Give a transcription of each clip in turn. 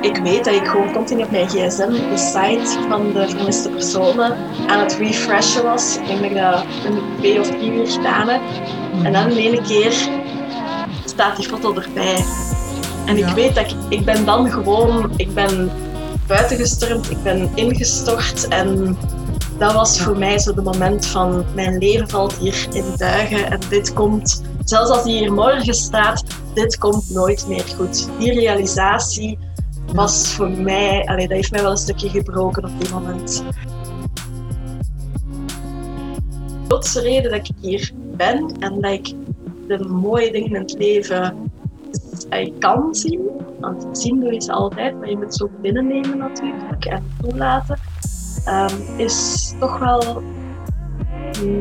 ik weet dat ik gewoon continu op mijn gsm de site van de vermiste personen aan het refreshen was. Ik denk dat ik dat een twee of drie uur gedaan heb. En dan in ene keer staat die foto erbij. En ik weet dat ik, ik ben dan gewoon, ik ben buitengestormd, ik ben ingestort en dat was voor mij zo de moment van mijn leven valt hier in duigen en dit komt, zelfs als die hier morgen staat, dit komt nooit meer goed. Die realisatie was voor mij, allee, dat heeft mij wel een stukje gebroken op die moment. De grootste reden dat ik hier ben en dat ik de mooie dingen in het leven kan zien, want zien doe je ze altijd, maar je moet het ook binnennemen natuurlijk en toelaten, um, is toch wel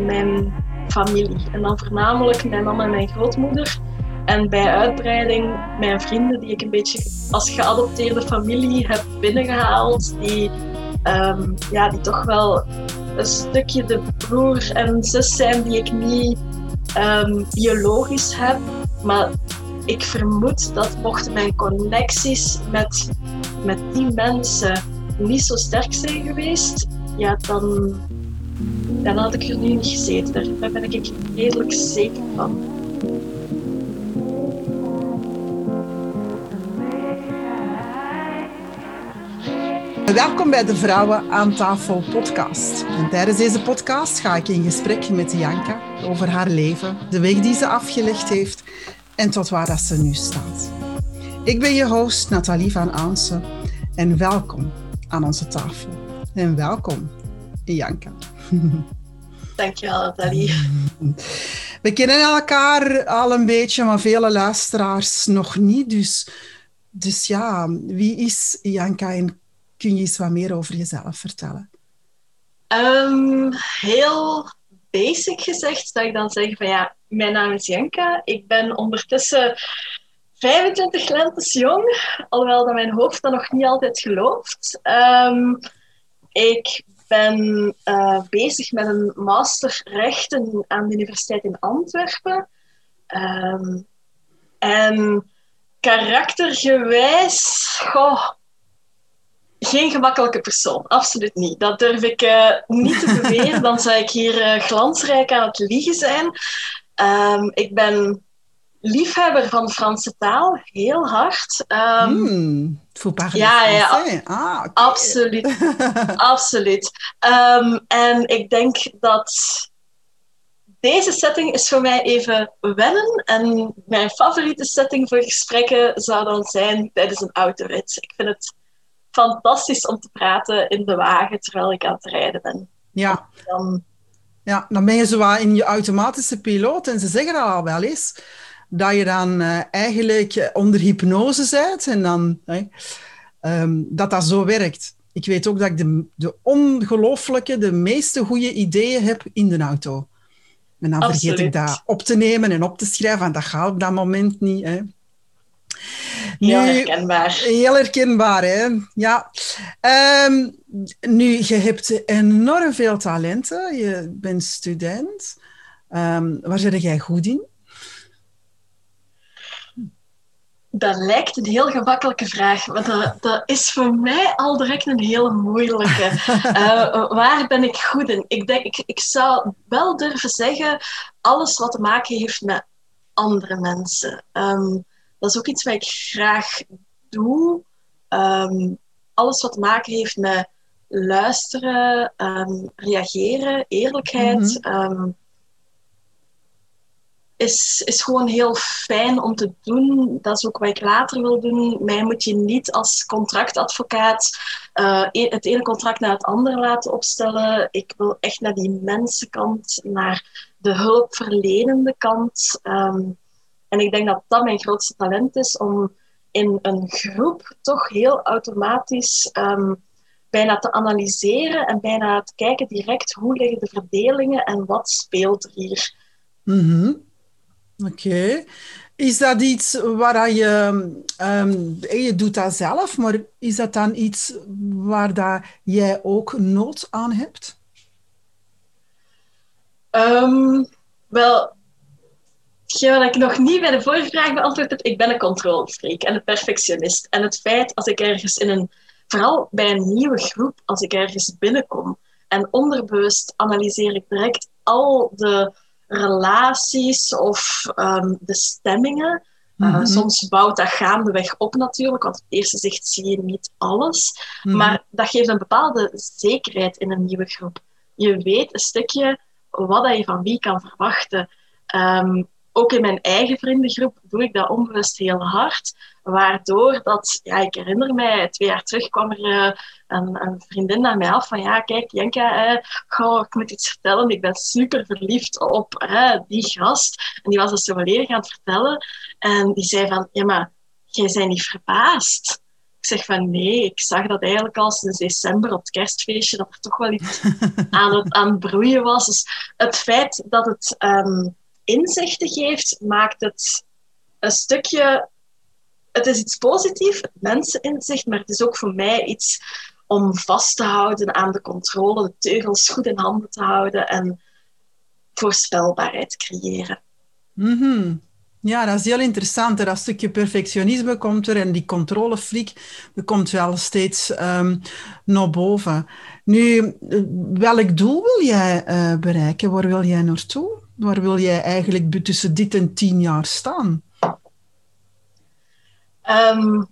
mijn familie. En dan voornamelijk mijn mama en mijn grootmoeder. En bij uitbreiding mijn vrienden die ik een beetje als geadopteerde familie heb binnengehaald. Die, um, ja, die toch wel een stukje de broer en zus zijn die ik niet um, biologisch heb. Maar ik vermoed dat mochten mijn connecties met, met die mensen niet zo sterk zijn geweest, ja, dan, dan had ik er nu niet gezeten. Daar ben ik redelijk zeker van. Welkom bij de Vrouwen aan tafel podcast. En tijdens deze podcast ga ik in gesprek met Janka over haar leven, de weg die ze afgelegd heeft en tot waar dat ze nu staat. Ik ben je host Nathalie van Aansen en welkom aan onze tafel. En welkom, Janka. Dankjewel, Nathalie. We kennen elkaar al een beetje, maar vele luisteraars nog niet. Dus, dus ja, wie is Janka en kun je eens wat meer over jezelf vertellen? Um, heel basic gezegd zou ik dan zeggen van ja, mijn naam is Janka. Ik ben ondertussen 25 lentes jong, alhoewel dat mijn hoofd dat nog niet altijd gelooft. Um, ik ben uh, bezig met een master rechten aan de Universiteit in Antwerpen. Um, en karaktergewijs, goh, geen gemakkelijke persoon, absoluut niet. Dat durf ik uh, niet te beweren, dan zou ik hier uh, glansrijk aan het liegen zijn. Um, ik ben liefhebber van de Franse taal, heel hard. Um, mm, ja, ja, ah, okay. absoluut. absoluut. Um, en ik denk dat deze setting is voor mij even wennen. En mijn favoriete setting voor gesprekken zou dan zijn tijdens een autorit. Ik vind het fantastisch om te praten in de wagen terwijl ik aan het rijden ben. Ja. Dan, ja, dan ben je zo in je automatische piloot. En ze zeggen dat al wel eens, dat je dan uh, eigenlijk onder hypnose bent en dan um, dat dat zo werkt. Ik weet ook dat ik de, de ongelooflijke, de meeste goede ideeën heb in de auto. En dan Absoluut. vergeet ik dat op te nemen en op te schrijven. En dat gaat op dat moment niet. Hè. Heel herkenbaar. Heel herkenbaar, hè? Ja. Um, nu, je hebt enorm veel talenten. Je bent student. Um, waar zit jij goed in? Dat lijkt een heel gemakkelijke vraag, maar dat, dat is voor mij al direct een hele moeilijke. Uh, waar ben ik goed in? Ik, denk, ik, ik zou wel durven zeggen, alles wat te maken heeft met andere mensen. Um, dat is ook iets wat ik graag doe. Um, alles wat te maken heeft met luisteren, um, reageren, eerlijkheid. Mm -hmm. is, is gewoon heel fijn om te doen. Dat is ook wat ik later wil doen. Mij moet je niet als contractadvocaat uh, het ene contract naar het andere laten opstellen. Ik wil echt naar die mensenkant, naar de hulpverlenende kant. Um, en ik denk dat dat mijn grootste talent is, om in een groep toch heel automatisch um, bijna te analyseren en bijna te kijken direct hoe liggen de verdelingen en wat speelt er hier. Mm -hmm. Oké. Okay. Is dat iets waar je, um, je doet dat zelf, maar is dat dan iets waar dat jij ook nood aan hebt? Um, wel, Hetgeen wat ik nog niet bij de vorige vraag beantwoord heb, ik ben een controlefreak en een perfectionist. En het feit als ik ergens in een, vooral bij een nieuwe groep, als ik ergens binnenkom en onderbewust analyseer ik direct al de relaties of ehm, de stemmingen. Eh, mhm. Soms bouwt dat gaandeweg op natuurlijk, want op het eerste zicht zie je niet alles. Mhm. Maar dat geeft een bepaalde zekerheid in een nieuwe groep. Je weet een stukje wat je van wie kan verwachten. Ehm, ook in mijn eigen vriendengroep doe ik dat onbewust heel hard. Waardoor dat, ja, ik herinner mij, twee jaar terug kwam er uh, een, een, vriendin naar mij af van ja, kijk, Jenka, eh, goh, ik moet iets vertellen. Ik ben super verliefd op eh, die gast. En die was dus zo volledig aan het vertellen. En die zei van, ja, maar jij bent niet verbaasd. Ik zeg van nee, ik zag dat eigenlijk al sinds december op het kerstfeestje, dat er toch wel iets aan het, aan broeien was. Dus het feit dat het um, inzichten geeft, maakt het een stukje het is iets positiefs, menseninzicht, maar het is ook voor mij iets om vast te houden aan de controle, de teugels goed in handen te houden en voorspelbaarheid creëren. Mm Ja, dat is heel interessant. Dat stukje perfectionisme komt er en die controlefreak komt wel steeds um, naar boven. Nu, welk doel wil jij uh, bereiken? Waar wil jij naartoe? Waar wil jij eigenlijk tussen dit en tien jaar staan? Um,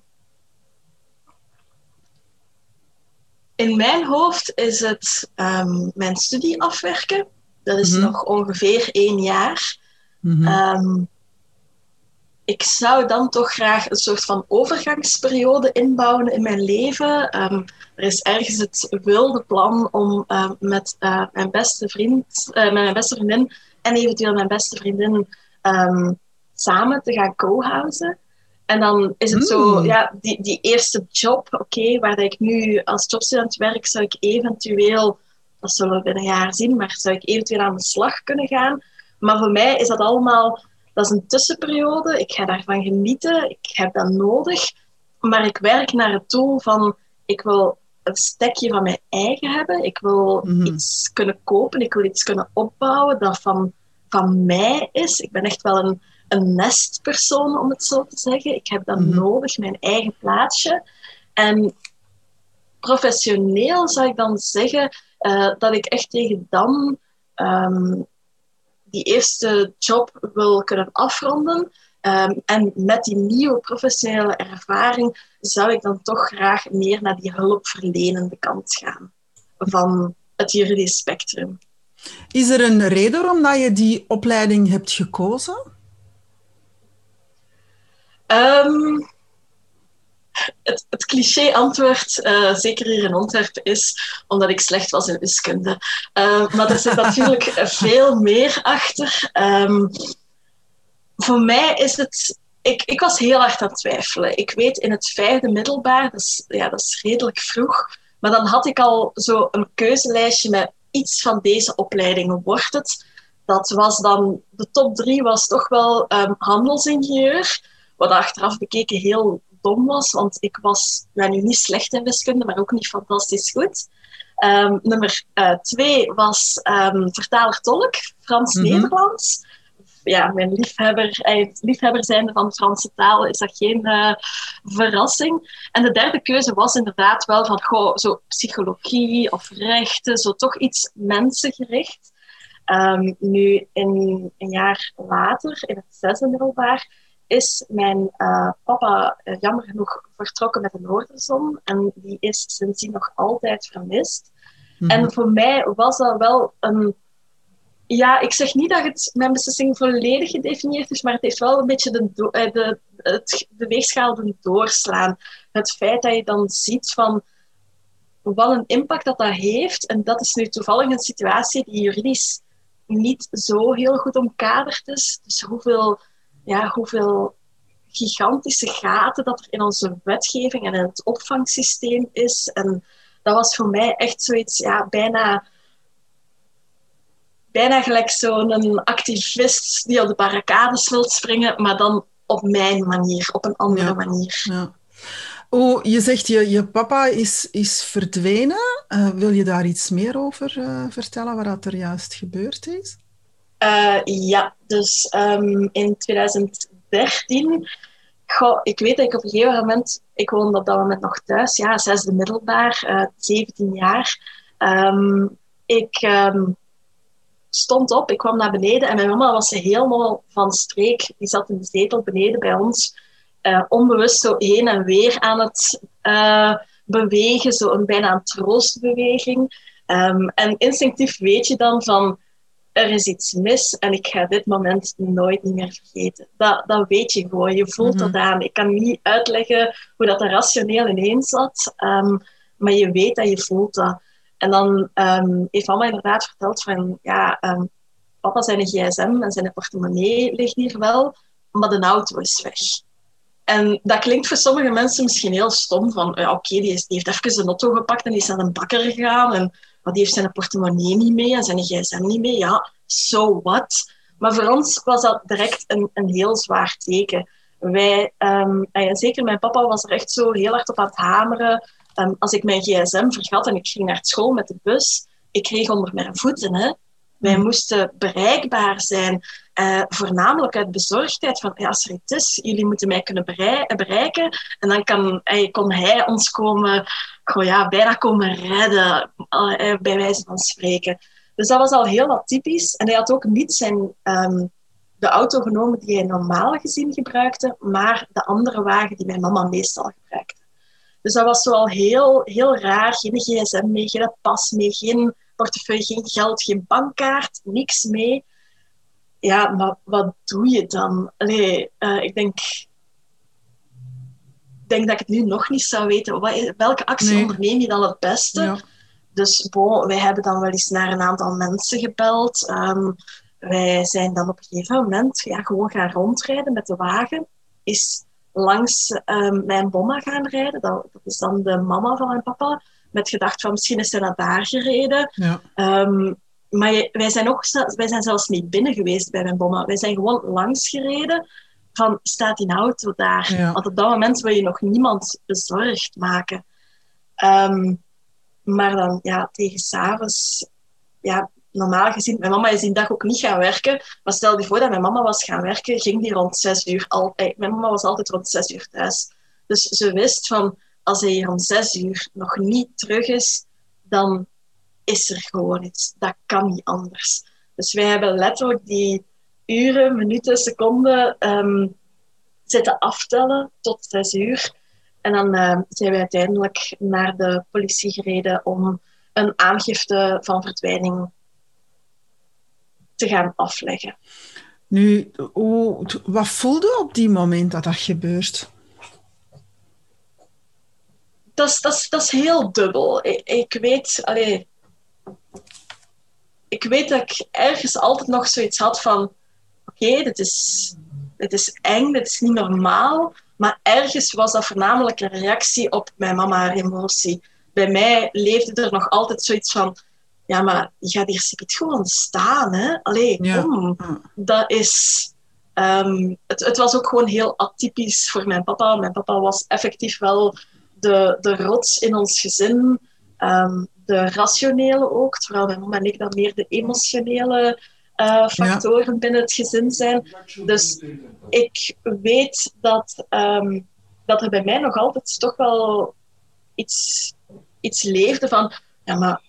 in mijn hoofd is het um, mijn studie afwerken. Dat is mm -hmm. nog ongeveer één jaar. Mm -hmm. um, ik zou dan toch graag een soort van overgangsperiode inbouwen in mijn leven. er is ergens het wilde plan om met uh, mijn beste vriend, uh, met mijn beste vriendin en eventueel mijn beste vriendin samen te gaan co-housen. En dan is het zo, hmm. ja, die, die eerste job, oké, waar ik nu als jobstudent werk, zou ik eventueel, dat zullen we binnen een jaar zien, maar zou ik eventueel aan de slag kunnen gaan. Maar voor mij is dat allemaal, dat is een tussenperiode. Ik ga daarvan genieten, ik heb dat nodig. Maar ik werk naar het doel van, ik wil een stekje van mijn eigen hebben. Ik wil hmm. iets kunnen kopen, ik wil iets kunnen opbouwen dat van, van mij is. Ik ben echt wel een een nestpersoon, om het zo te zeggen. Ik heb dat mhm. nodig, mijn eigen plaatsje. En professioneel zou ik dan zeggen uh, dat ik echt tegen dan um, die eerste job wil kunnen afronden. Um, en met die nieuwe professionele ervaring zou ik dan toch graag meer naar die hulpverlenende kant gaan van het juridisch spectrum. Is er een reden waarom dat je die opleiding hebt gekozen? Um, het, het cliché-antwoord, uh, zeker hier in Antwerpen, is omdat ik slecht was in wiskunde. Uh, maar er zit natuurlijk veel meer achter. Um, voor mij is het. Ik, ik was heel hard aan het twijfelen. Ik weet in het vijfde middelbaar, is, ja, dat is redelijk vroeg, maar dan had ik al zo een keuzelijstje met iets van deze opleidingen. Wordt het? Dat was dan, de top drie was toch wel um, handelsingenieur. Wat achteraf bekeken heel dom was, want ik was ben nu niet slecht in wiskunde, maar ook niet fantastisch goed. Um, nummer uh, twee was um, vertaler-tolk, Frans-Nederlands. -hmm. Ja, mijn liefhebber, eh, liefhebber zijnde van de Franse taal is dat geen uh, verrassing. En de derde keuze was inderdaad wel van goh, zo psychologie of rechten, zo toch iets mensengericht. Um, nu, in, een jaar later, in het zesde middelbaar, is mijn uh, papa uh, jammer genoeg vertrokken met de Noorderzon. En die is sindsdien nog altijd vermist. Mm -hmm. En voor mij was dat wel een... Ja, ik zeg niet dat het mijn beslissing volledig gedefinieerd is, maar het heeft wel een beetje de, uh, de, de weegschaal doen doorslaan. Het feit dat je dan ziet van wat een impact dat dat heeft. En dat is nu toevallig een situatie die juridisch niet zo heel goed omkaderd is. Dus hoeveel ja, hoeveel gigantische gaten dat er in onze wetgeving en in het opvangsysteem is. En dat was voor mij echt zoiets, ja, bijna, bijna gelijk zo'n activist die op de barricades wil springen, maar dan op mijn manier, op een andere manier. Ja. Oh, je zegt je, je papa is, is verdwenen. Uh, wil je daar iets meer over uh, vertellen, wat er juist gebeurd is? Uh, ja, dus um, in 2013 Goh, ik weet dat ik op een gegeven moment, ik woonde op dat moment nog thuis, ja, zesde middelbaar, uh, eh, 17 jaar. Um, ik um, stond op, ik kwam naar beneden en mijn mama was helemaal van streek. Die zat in de zetel beneden bij ons, uh, onbewust zo heen en weer aan het uh, bewegen, zo een bijna een troostbeweging. Um, en instinctief weet je dan van, er is iets mis en ik ga dit moment nooit meer vergeten. Dat, dat weet je gewoon, je voelt mm dat aan. Ik kan niet uitleggen hoe dat er rationeel ineens zat, um, maar je weet dat je voelt dat. En dan um, heeft mama inderdaad verteld van, ja, um, papa zijn gsm en zijn portemonnee ligt hier wel, maar de auto is weg. En dat klinkt voor sommige mensen misschien heel stom, van ja, oké, die, heeft even zijn auto gepakt en die is naar een bakker gegaan en maar die heeft zijn portemonnee niet mee en zijn gsm niet mee. Ja, so what? Maar voor ons was dat direct een, een heel zwaar teken. Wij, um, zeker mijn papa was er echt zo heel hard op aan het hameren. Um, als ik mijn gsm vergat en ik ging naar school met de bus, ik kreeg onder mijn voeten. Hè. Wij moesten bereikbaar zijn. Uh, voornamelijk uit bezorgdheid van ja, als er iets is, jullie moeten mij kunnen bereiken. En dan kan, uh, kon hij ons komen, oh ja, bijna komen redden, bij wijze van spreken. Dus dat was al heel wat typisch. En hij had ook niet zijn, um, de auto genomen die hij normaal gezien gebruikte, maar de andere wagen die mijn mama meestal gebruikte. Dus dat was zo al heel, heel raar. Geen gsm mee, geen pas mee, geen portefeuille, geen geld, geen bankkaart, niks mee. Ja, maar wat doe je dan? Allee, uh, ik denk, denk dat ik het nu nog niet zou weten. Wat, welke actie nee. onderneem je dan het beste? Ja. Dus bon, wij hebben dan wel eens naar een aantal mensen gebeld. Um, wij zijn dan op een gegeven moment ja, gewoon gaan rondrijden met de wagen. Is langs um, mijn bomma gaan rijden. Dat, dat, is dan de mama van mijn papa met gedacht van misschien is ze naar daar gereden. Ja. Um, maar wij zijn, ook, wij zijn zelfs niet binnen geweest bij mijn bomma. Wij zijn gewoon langs gereden van staat die auto daar? Ja. Want op dat moment wil je nog niemand bezorgd maken. Um, maar dan ja, tegen s'avonds, ja, normaal gezien, mijn mama is die dag ook niet gaan werken. Maar stel je voor dat mijn mama was gaan werken, ging die rond zes uur altijd. Mijn mama was altijd rond zes uur thuis. Dus ze wist van, als hij hier om zes uur nog niet terug is, dan is er gewoon iets. Dat kan niet anders. Dus wij hebben letterlijk die uren, minuten, seconden um, zitten aftellen tot zes uur. En dan uh, zijn we uiteindelijk naar de politie gereden om een aangifte van verdwijning te gaan afleggen. Nu, hoe, wat voelde op die moment dat dat gebeurt? dat is, dat is, dat is heel dubbel. Ik, ik weet, allee, ik weet dat ik ergens altijd nog zoiets had van: oké, okay, dit, is, dit is eng, dit is niet normaal. Maar ergens was dat voornamelijk een reactie op mijn mama haar emotie. Bij mij leefde er nog altijd zoiets van: ja, maar je gaat hier niet gewoon staan, hè? Allee, kom. Dat is. Um, het, het was ook gewoon heel atypisch voor mijn papa. Mijn papa was effectief wel de, de rots in ons gezin, um, de rationele ook, terwijl mijn mama en ik dan meer de emotionele uh, factoren ja. binnen het gezin zijn. Dus ik weet dat, um, dat er bij mij nog altijd toch wel iets, iets leefde van, ja, maar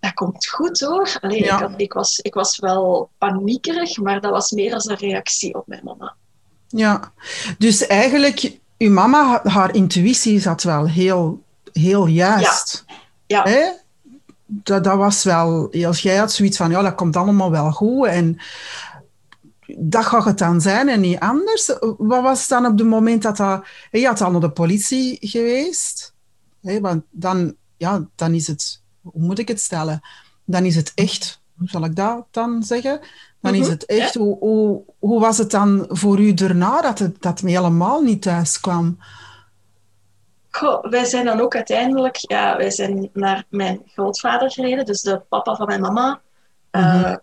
dat komt goed hoor. Allee, ja. ik, ik, was, ik was wel paniekerig, maar dat was meer als een reactie op mijn mama. Ja, dus eigenlijk uw mama, haar intuïtie zat wel heel, heel juist. Ja. ja. Dat, dat was wel, als jij had zoiets van, ja, dat komt allemaal wel goed. En dat gaat het dan zijn en niet anders. Wat was dan op het moment dat dat... Je had al naar de politie geweest. Hè, want dan, ja, dan is het... Hoe moet ik het stellen? Dan is het echt... Hoe zal ik dat dan zeggen? Dan is mhm. het echt, hoe, hoe, hoe, was het dan voor u daarna dat het dat helemaal niet thuis kwam? Goh, wij zijn dan ook uiteindelijk, ja, wij zijn naar mijn grootvader gereden, dus de papa van mijn mama. Uh, mm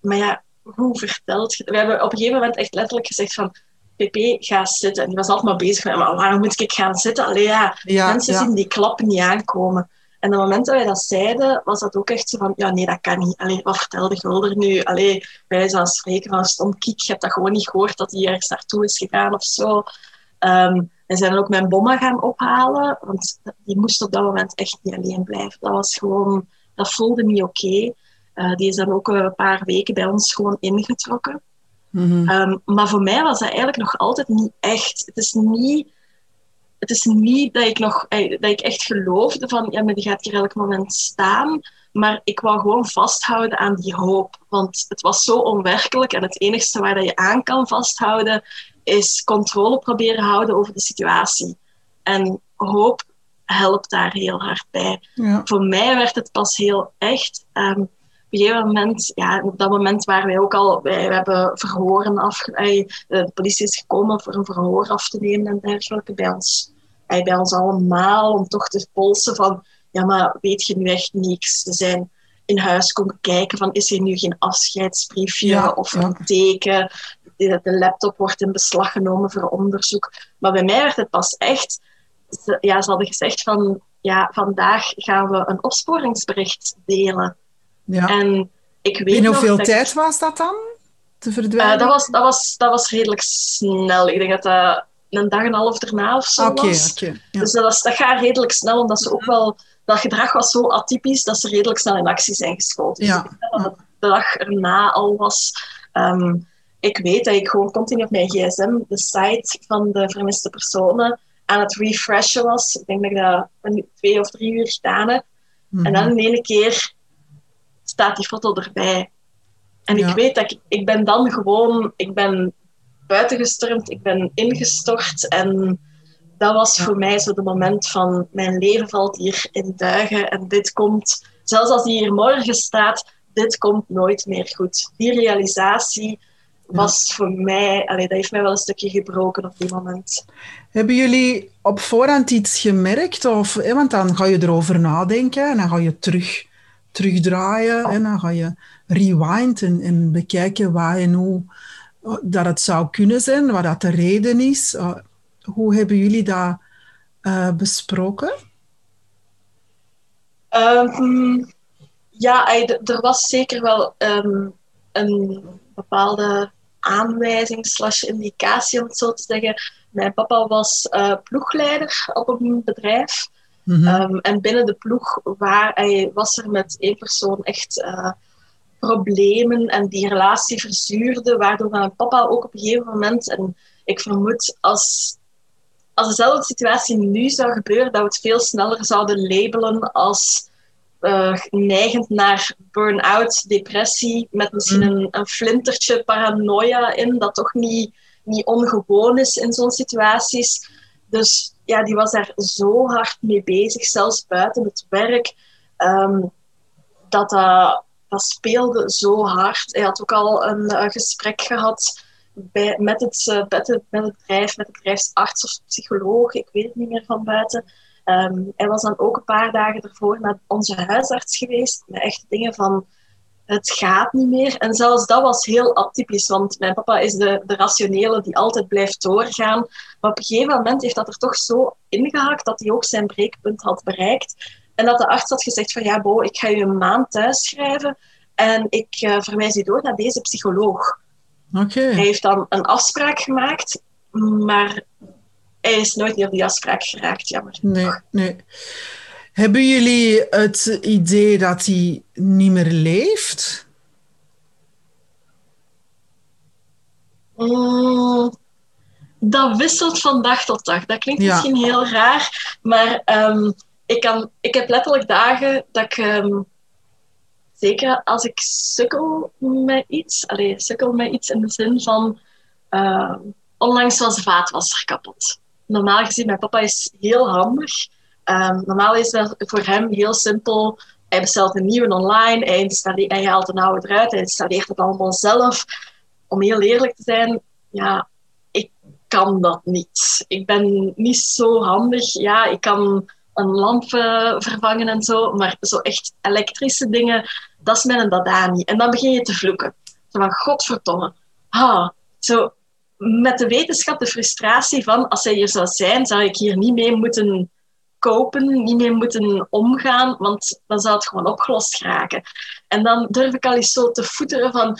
Maar ja, hoe vertelt je? We hebben op een gegeven moment echt letterlijk gezegd van, PP, ga zitten. En die was altijd maar bezig met, maar waarom moet ik gaan zitten? Allee, ja, mensen zien die klappen niet aankomen. En op het moment dat wij dat zeiden, was dat ook echt zo van, ja, nee, dat kan niet. Allee, wat vertelde Gulder nu? Allee, wij zouden spreken van stom kiek, je hebt dat gewoon niet gehoord dat hij ergens naartoe is gegaan of zo. Um, en zijn ook mijn bomma gaan ophalen, want die moest op dat moment echt niet alleen blijven. Dat was gewoon, dat voelde niet oké. Uh, die is dan ook een paar weken bij ons gewoon ingetrokken. Mm um, maar voor mij was dat eigenlijk nog altijd niet echt. Het is niet het is niet dat ik, nog, eh, dat ik echt geloofde van, ja, maar die gaat hier elk moment staan. Maar ik wou gewoon vasthouden aan die hoop. Want het was zo onwerkelijk en het enige waar dat je aan kan vasthouden is controle proberen houden over de situatie. En hoop helpt daar heel hard bij. Ja. Voor mij werd het pas heel echt. Um, op een gegeven moment, ja, op dat moment waren wij ook al, wij, hebben verhoren af, de politie is gekomen voor een verhoor af te nemen en dergelijke bij ons, bij ons allemaal, om toch te polsen van, ja, maar weet je nu echt niks? Ze zijn in huis komen kijken van, is er nu geen afscheidsbriefje of een teken? De, de laptop wordt in beslag genomen voor onderzoek. Maar bij mij werd het pas echt, ja, ze hadden gezegd van, ja, vandaag gaan we een opsporingsbericht delen. Ja. En ik weet In hoeveel tijd was dat dan? Te verdwijnen? Uh, dat, was, dat, was, dat was redelijk snel. Ik denk dat dat een dag en een half erna of zo was. Okay, ja. Dus dat, was, dat gaat redelijk snel, omdat ze ook wel... Dat gedrag was zo atypisch dat ze redelijk snel in actie zijn geschoten. Dus ja. Ik denk dat het de dag erna al was. Um, ik weet dat ik gewoon continu op mijn gsm de site van de vermiste personen aan het refreshen was. Ik denk dat ik dat twee of drie uur gedaan heb. Mm -hmm. En dan in ene keer staat die foto erbij. En ik weet dat ik, ik ben dan gewoon, ik ben buitengestormd, ik ben ingestort en dat was voor mij zo de moment van mijn leven valt hier in duigen en dit komt, zelfs als die hier morgen staat, dit komt nooit meer goed. Die realisatie was voor mij, allee, dat heeft mij wel een stukje gebroken op die moment. Hebben jullie op voorhand iets gemerkt? Of, want dan ga je erover nadenken en dan ga je terug terugdraaien. En dan ga je rewind en, bekijken waar en hoe eh, dat het zou kunnen zijn, wat dat de reden is. Uh, hoe hebben jullie dat uh, besproken? Um, ja, er was zeker wel um, een bepaalde aanwijzing slash indicatie, om het zo te zeggen. Mijn papa was uh, ploegleider op een bedrijf. Mhm. Ehm, en binnen de ploeg waar, hij, was er met één persoon echt uh, problemen en die relatie verzuurde, waardoor mijn papa ook op een gegeven moment, en ik vermoed als, als dezelfde situatie nu zou gebeuren, dat we het veel sneller zouden labelen als uh, neigend naar burn-out, depressie, met misschien mhm. een, een flintertje paranoia in, dat toch niet, niet ongewoon is in zo'n situaties. Dus ja, die was daar zo hard mee bezig, zelfs buiten het werk, um, dat dat, speelde zo hard. Hij had ook al een, gesprek gehad bij, met, het, uh, met, het, met het bedrijf, met de bedrijfsarts of psycholoog, ik weet het niet meer van buiten. Um, hij was dan ook een paar dagen ervoor naar onze huisarts geweest, met echt dingen van het gaat niet meer. En zelfs dat was heel atypisch, want mijn papa is de, de rationele die altijd blijft doorgaan. Maar op een gegeven moment heeft dat er toch zo ingehakt dat hij ook zijn breekpunt had bereikt. En dat de arts had gezegd van ja, Bo, ik ga je een maand thuis schrijven en ik uh, verwijs je door naar deze psycholoog. Okay. Hij heeft dan een afspraak gemaakt, maar hij is nooit meer op die afspraak geraakt, jammer. Nee, nee. Hebben jullie het idee dat hij niet meer leeft? Mm, dat wisselt van dag tot dag. Dat klinkt misschien heel raar, maar um, ik, kan, ik heb letterlijk dagen dat ik, um, zeker als ik sukkel met iets, allez, sukkel met iets in de zin van, uh, onlangs was de vaatwasser kapot. Normaal gezien, mijn papa is heel handig. Um, normaal is dat voor hem heel simpel. Hij bestelt een nieuwe online, hij, haalt een oude eruit, hij installeert het allemaal zelf. Om heel eerlijk te zijn, ja, ik kan dat niet. Ik ben niet zo handig. Ja, ik kan een lamp uh, vervangen en zo, maar zo echt elektrische dingen, dat is mijn niet. En dan begin je te vloeken. Zo van, godverdomme. Ha, zo met de wetenschap de frustratie van, als hij hier zou zijn, zou ik hier niet mee moeten niet meer moeten omgaan, want dan zou het gewoon opgelost raken. En dan durf ik al eens zo te voeteren van,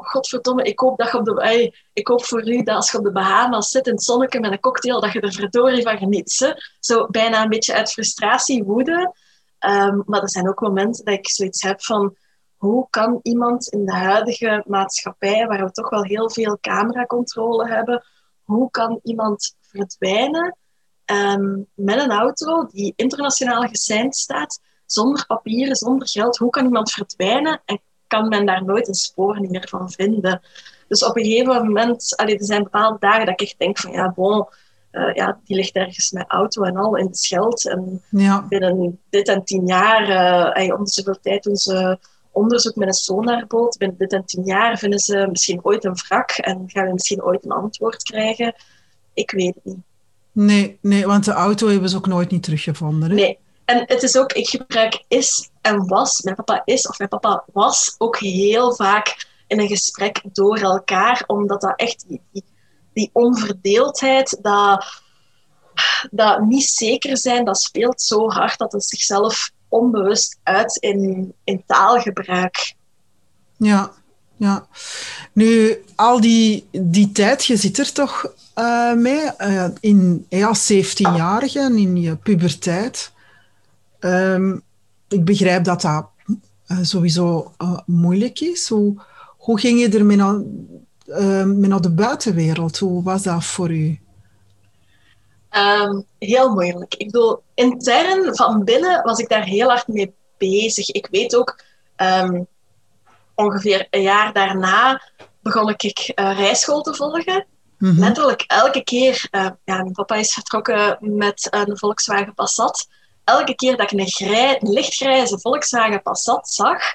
godverdomme, ik hoop, dat je op de, ik voor u dat als je op de Bahamas zit in het zonnetje met een cocktail, dat je er verdorie van geniet. Zo bijna een beetje uit frustratie, woede. Ehm, maar er zijn ook momenten dat ik zoiets heb van, hoe kan iemand in de huidige maatschappij, waar we toch wel heel veel cameracontrole hebben, hoe kan iemand verdwijnen Ehm, met een auto die internationaal geseind staat, zonder papieren, zonder geld. Hoe kan iemand verdwijnen en kan men daar nooit een spoor meer van vinden? Dus op een gegeven moment, allee, er zijn bepaalde dagen dat ik echt denk van ja, bon, uh, ja, die ligt ergens met auto en al in de scheld. En ja. binnen dit en tien jaar, uh, om zoveel tijd doen ze onderzoek met een sonarboot. Binnen dit en tien jaar vinden ze misschien ooit een wrak en gaan we misschien ooit een antwoord krijgen. Ik weet het niet. Nee, nee, want de auto hebben ze ook nooit niet teruggevonden. Hè? Nee, en het is ook, ik gebruik is en was. Mijn papa is of mijn papa was ook heel vaak in een gesprek door elkaar, omdat dat echt die, die, die onverdeeldheid, dat, dat niet zeker zijn, dat speelt zo hard dat het zichzelf onbewust uit in, in taalgebruik. Ja, ja. Nu, al die, die tijd, je zit er toch uh, mee uh, in ja, 17-jarige in je puberteit. Um, ik begrijp dat dat uh, sowieso moeilijk is. Hoe, ging je ermee naar, mee naar de buitenwereld? Hoe was dat voor u? Um, heel moeilijk. Ik bedoel, intern van binnen was ik daar heel hard mee bezig. Ik weet ook, ongeveer een jaar daarna begon ik uh, rijschool te volgen. Mm Letterlijk elke keer, uh, ja, mijn papa is vertrokken met een Volkswagen Passat. Elke keer dat ik een, grij, een lichtgrijze Volkswagen Passat zag,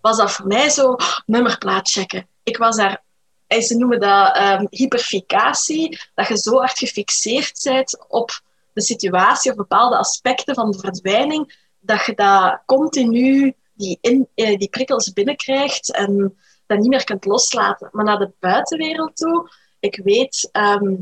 was dat voor mij zo oh, nummerplaat checken. Ik was daar, eh, ze noemen dat um, hyperficatie, dat je zo hard gefixeerd bent op de situatie of bepaalde aspecten van de verdwijning, dat je dat continu die, in, die prikkels binnenkrijgt en dat niet meer kunt loslaten. Maar naar de buitenwereld toe, ik weet, ehm,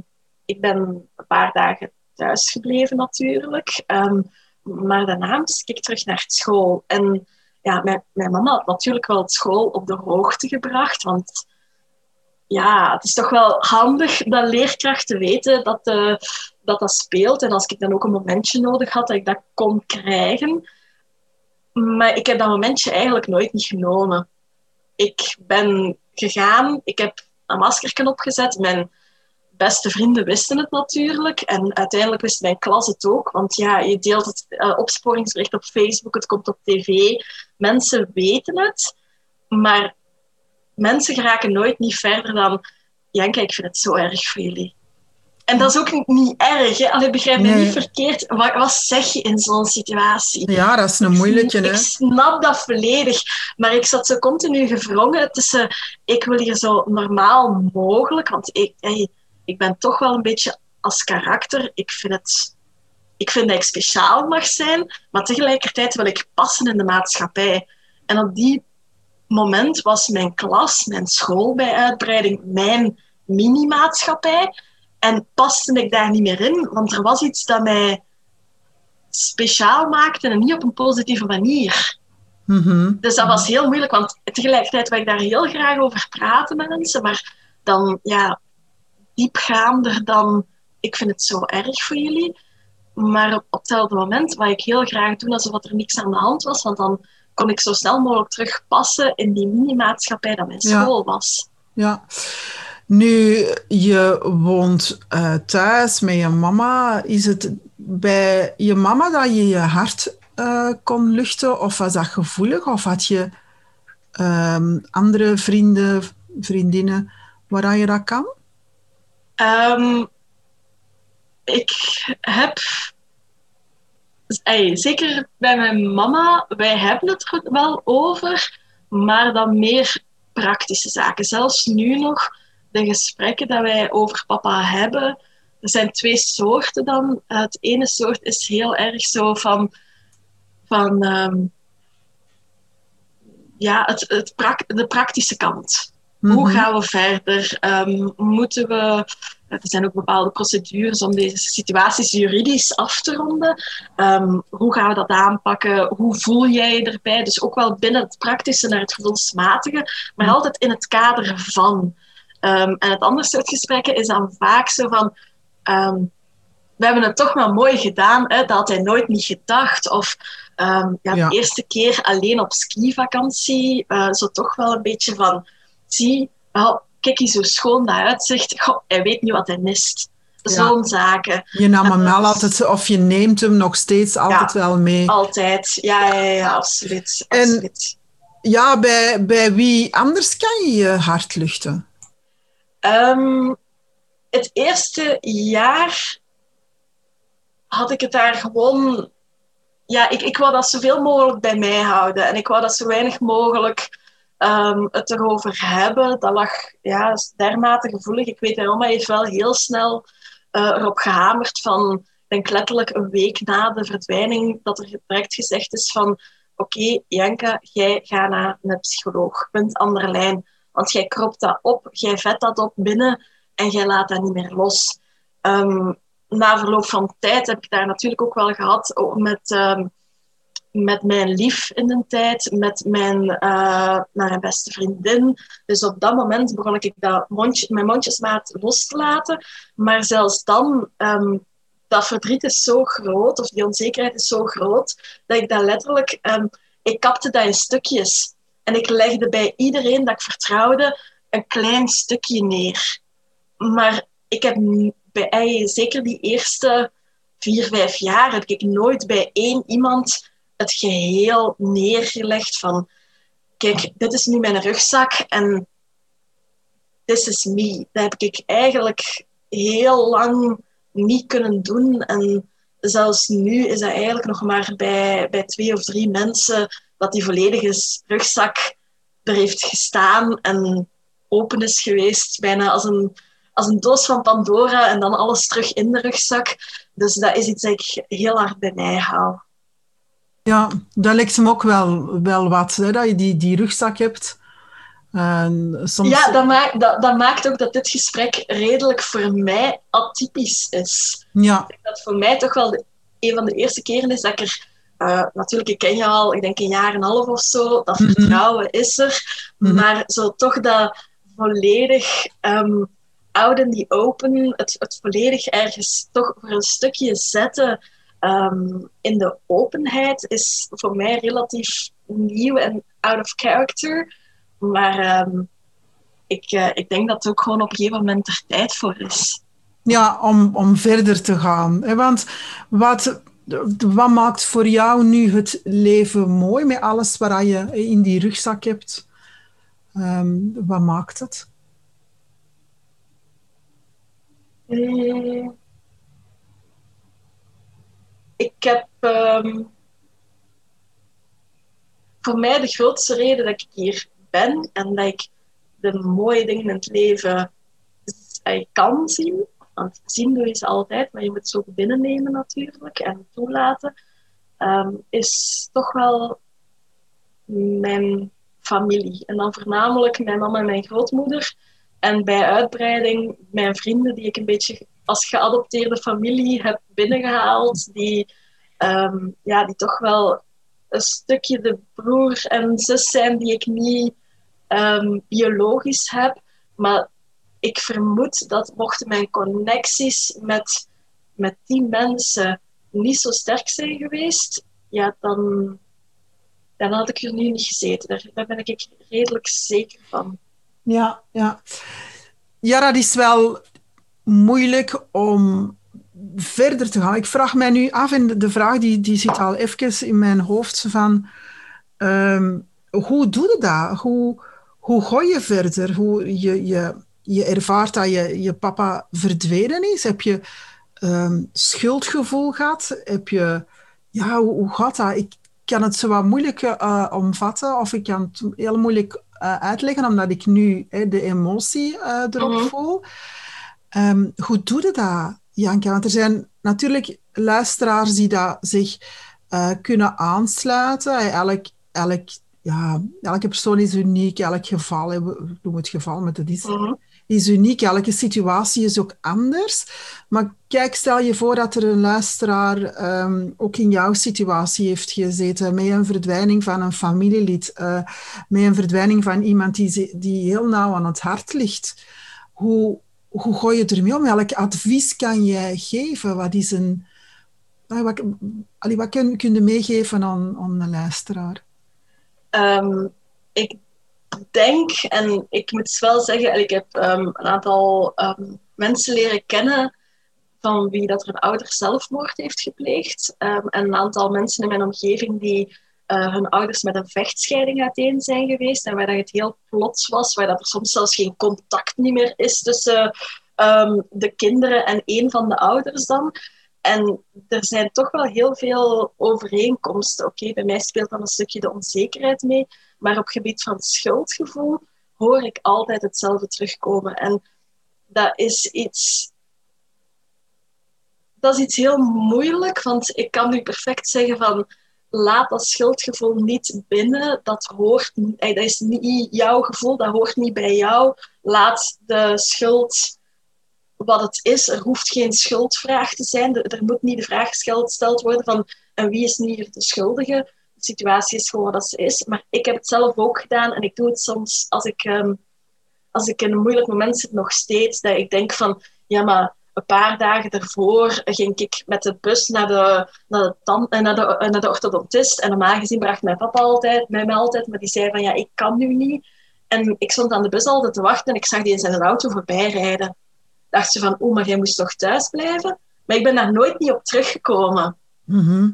ik ben een paar dagen thuis gebleven natuurlijk. Um, maar daarna moest ik terug naar school. En ja, mijn, mijn mama had natuurlijk wel school op de hoogte gebracht. Want ja, het is toch wel handig dat leerkrachten weten dat, uh, dat dat speelt. En als ik dan ook een momentje nodig had, dat ik dat kon krijgen. Maar ik heb dat momentje eigenlijk nooit niet genomen. Ik ben gegaan, ik heb een maskerken opgezet. Mijn beste vrienden wisten het natuurlijk. En uiteindelijk wist mijn klas het ook. Want ja, je deelt het uh, opsporingsbericht op Facebook, het komt op tv. Mensen weten het. Maar mensen geraken nooit niet verder dan... Janka, ik vind het zo erg voor jullie. En dat is ook niet erg. Hè? Allee, begrijp me niet verkeerd. Wat, wat, zeg je in zo'n situatie? Ja, dat is een moeilijke. Ik, ik snap dat volledig. Maar ik zat zo continu gevrongen tussen... Ik wil hier zo normaal mogelijk... Want ik, hey, ik ben toch wel een beetje als karakter... Ik vind, het, ik vind dat ik speciaal mag zijn. Maar tegelijkertijd wil ik passen in de maatschappij. En op die moment was mijn klas, mijn school bij uitbreiding, mijn mini-maatschappij... En paste ik daar niet meer in, want er was iets dat mij speciaal maakte en niet op een positieve manier. Mm Dus dat was heel moeilijk, want tegelijkertijd wil ik daar heel graag over praten met mensen, maar dan, ja, diepgaander dan, ik vind het zo erg voor jullie. Maar op, hetzelfde moment wat ik heel graag doen alsof er niks aan de hand was, want dan kon ik zo snel mogelijk terugpassen in die mini-maatschappij dat mijn school was. Ja, nu, je woont uh, thuis met je mama. Is het bij je mama dat je je hart uh, kon luchten? Of was dat gevoelig? Of had je um, andere vrienden, vriendinnen waar je dat kan? Um, ik heb... Zeker bij mijn mama, wij hebben het er wel over, maar dan meer praktische zaken. Zelfs nu nog de gesprekken dat wij over papa hebben, er zijn twee soorten dan. Het ene soort is heel erg zo van, van um, ja, het, het de praktische kant. Hoe mhm. gaan we verder? Um, moeten we er zijn ook bepaalde procedures om deze situaties juridisch af te ronden. Ehm, hoe gaan we dat aanpakken? Hoe voel jij je erbij? Dus ook wel binnen het praktische naar het gevoelsmatige, maar altijd in het kader van. Ehm, en het andere soort gesprekken is dan vaak zo van... Ehm, we hebben het toch wel mooi gedaan, hè? dat had hij nooit niet gedacht. Of ja, de eerste keer alleen op skivakantie, uh, zo toch wel een beetje van... Zie, kijk eens hoe schoon dat uitzicht. Goh, hij weet niet wat hij mist. Zo'n zaken. Je nam hem wel altijd, of je neemt hem nog steeds altijd wel mee. Altijd, ja, ja, ja absoluut. En ja, bij, bij wie anders kan je je hart luchten? Um, het eerste jaar had ik het daar gewoon... Ja, ik, ik wou dat zoveel mogelijk bij mij houden. En ik wou dat zo weinig mogelijk um, het erover hebben, dat lag ja, dermate gevoelig. Ik weet, oma heeft wel heel snel uh, erop gehamerd van, ik letterlijk een week na de verdwijning, dat er direct gezegd is van, oké, okay, Janka, jij gaat naar een psycholoog, punt andere lijn. Want jij kropt dat op, jij vet dat op binnen en jij laat dat niet meer los. Um, na verloop van tijd heb ik daar natuurlijk ook wel gehad met... Um, met mijn lief in de tijd, met mijn, uh, mijn beste vriendin. Dus op dat moment begon ik dat mijn mondjesmaat los te laten. Maar zelfs dan, um, dat verdriet is zo groot, of die onzekerheid is zo groot, dat ik dat letterlijk... Ik kapte dat in stukjes. En ik legde bij iedereen dat ik vertrouwde een klein stukje neer. Maar ik heb bij, zeker die eerste vier, vijf jaar, heb ik nooit bij één iemand het geheel neergelegd van kijk, dit is nu mijn rugzak en this is me. Dat heb ik eigenlijk heel lang niet kunnen doen. En zelfs nu is dat eigenlijk nog maar bij, bij twee of drie mensen dat die volledige rugzak er heeft gestaan en open is geweest. Bijna als een, als een doos van Pandora en dan alles terug in de rugzak. Dus dat is iets dat ik heel hard bij mij hou. Ja, dat lijkt me ook wel, wel wat, hè, dat je die, die rugzak hebt. En soms... Ja, dat, maakt dat, dat maakt ook dat dit gesprek redelijk voor mij atypisch is. Ja. Dat voor mij toch wel de, een van de eerste keren is dat ik er... Uh, natuurlijk, ik ken je al, ik denk een jaar en een half of zo. Dat mhm. vertrouwen is er. Mhm. Maar zo toch dat volledig um, out in the open, het, het volledig ergens toch voor een stukje zetten um, in de openheid is voor mij relatief nieuw en out of character. Maar um, ik, uh, ik denk dat het ook gewoon op een gegeven moment er tijd voor is. Ja, om, om verder te gaan. Want wat, wat maakt voor jou nu het leven mooi met alles wat je in die rugzak hebt? Um, wat maakt het? Mm ik heb ehm, voor mij de grootste reden dat ik hier ben en dat ik de mooie dingen in het leven kan zien. Want zien doe ze altijd, maar je moet ze ook binnennemen natuurlijk en toelaten. Ehm, is toch wel mijn familie. En dan voornamelijk mijn mama en mijn grootmoeder. En bij uitbreiding mijn vrienden die ik een beetje als geadopteerde familie heb binnengehaald, die, ehm, ja, die toch wel een stukje de broer en zus zijn die ik niet um, biologisch heb. Maar ik vermoed dat mochten mijn connecties met, met die mensen niet zo sterk zijn geweest, ja, dan, dan had ik er nu niet gezeten. Daar, ben ik redelijk zeker van. Ja, ja. Ja, dat is wel moeilijk om verder te gaan. Ik vraag mij nu af, en de vraag die, die zit al even in mijn hoofd, van ehm, hoe doe je dat? Hoe, hoe ga je verder? Hoe je, je, je ervaart dat je, je papa verdwenen is? Heb je um, schuldgevoel gehad? Heb je, ja, hoe, hoe, gaat dat? Ik kan het zo wat moeilijk uh, omvatten, of ik kan het heel moeilijk uh, uitleggen, omdat ik nu de emotie uh, erop mhm. voel. Um, hoe doe je dat, Janka? Want er zijn natuurlijk luisteraars die dat zich kunnen aansluiten. Elk, elk ja, elke persoon is uniek, elk geval, ik noem het geval met is, Mhm. Is uniek, elke situatie is ook anders. Maar kijk, stel je voor dat er een luisteraar ehm, ook in jouw situatie heeft gezeten, met een verdwijning van een familielid, eh, met een verdwijning van iemand die, die heel nauw aan het hart ligt. Hoe, hoe gooi je ermee om? Welk advies kan jij geven? Wat is een... ah, Wat, wat kun, je meegeven aan, aan een luisteraar? Ehm, ik denk, en ik moet wel zeggen, ik heb ehm, een aantal ehm, mensen leren kennen van wie dat er een ouder zelfmoord heeft gepleegd. Ehm, en een aantal mensen in mijn omgeving die eh, hun ouders met een vechtscheiding uiteen zijn geweest en waar dat het heel plots was, waar dat er soms zelfs geen contact niet meer is tussen de kinderen en een van de ouders dan. En er zijn toch wel heel veel overeenkomsten. Oké, bij mij speelt dan een stukje de onzekerheid mee, maar op gebied van schuldgevoel hoor ik altijd hetzelfde terugkomen. En dat is iets. Dat is iets heel moeilijk, want ik kan nu perfect zeggen van laat dat schuldgevoel niet binnen. Dat, hoort, eh, dat is niet jouw gevoel, dat hoort niet bij jou. Laat de schuld wat het is. Er hoeft geen schuldvraag te zijn. Er moet niet de vraag gesteld worden van en wie is nu hier de schuldige. De situatie is gewoon wat ze is. Maar ik heb het zelf ook gedaan en ik doe het soms als ik, ehm, als ik in een moeilijk moment zit nog steeds. Dat ik denk van ja, maar een paar dagen daarvoor ging ik met de bus naar de, naar de, tan- eh, naar de, eh, naar de orthodontist. En normaal gezien bracht mijn papa altijd, mij altijd, maar die zei van ja, ik kan nu niet. En ik stond aan de bus altijd te wachten en ik zag die in zijn auto voorbij rijden. Dacht ze van, oeh, maar jij moest toch thuis blijven? Maar ik ben daar nooit niet op teruggekomen. Mhm.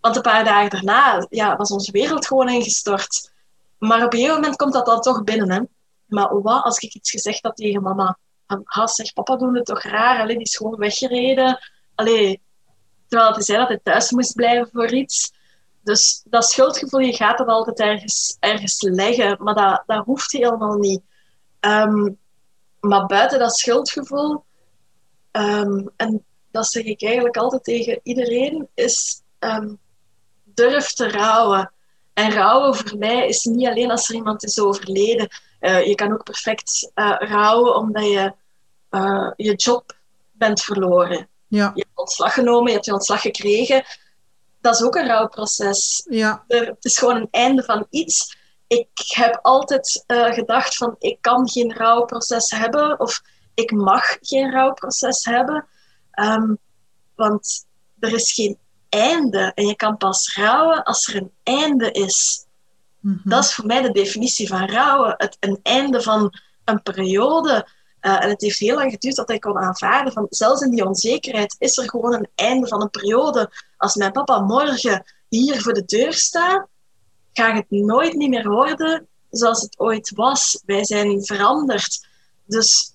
Want een paar dagen daarna ja, was onze wereld gewoon ingestort. Maar op een gegeven moment komt dat dan toch binnen. Hè? Maar wat als ik iets gezegd had tegen mama? Van, ah, zeg, papa doet het toch raar? Allee, die is gewoon weggereden. Allee, terwijl hij zei dat hij thuis moest blijven voor iets. Dus dat schuldgevoel, je gaat het altijd ergens, ergens leggen. Maar dat, dat hoeft helemaal niet. Ehm, maar buiten dat schuldgevoel, ehm, en dat zeg ik eigenlijk altijd tegen iedereen, is ehm, durf te rouwen. En rouwen voor mij is niet alleen als er iemand is overleden. Eh, je kan ook perfect eh, rouwen omdat je eh, je job bent verloren. Ja, Je hebt ontslag genomen, je hebt je ontslag gekregen. Dat is ook een rouwproces. ja, Er, het is gewoon een einde van iets. Ik heb altijd eh, gedacht van ik kan geen rouwproces hebben of ik mag geen rouwproces hebben. Ehm, want er is geen einde en je kan pas rouwen als er een einde is. mhm. Dat is voor mij de definitie van rouwen. Het, een einde van een periode. Eh, en het heeft heel lang geduurd dat ik kon aanvaarden van zelfs in die onzekerheid is er gewoon een einde van een periode. Als mijn papa morgen hier voor de deur staat, ga het nooit niet meer worden zoals het ooit was. Wij zijn veranderd. Dus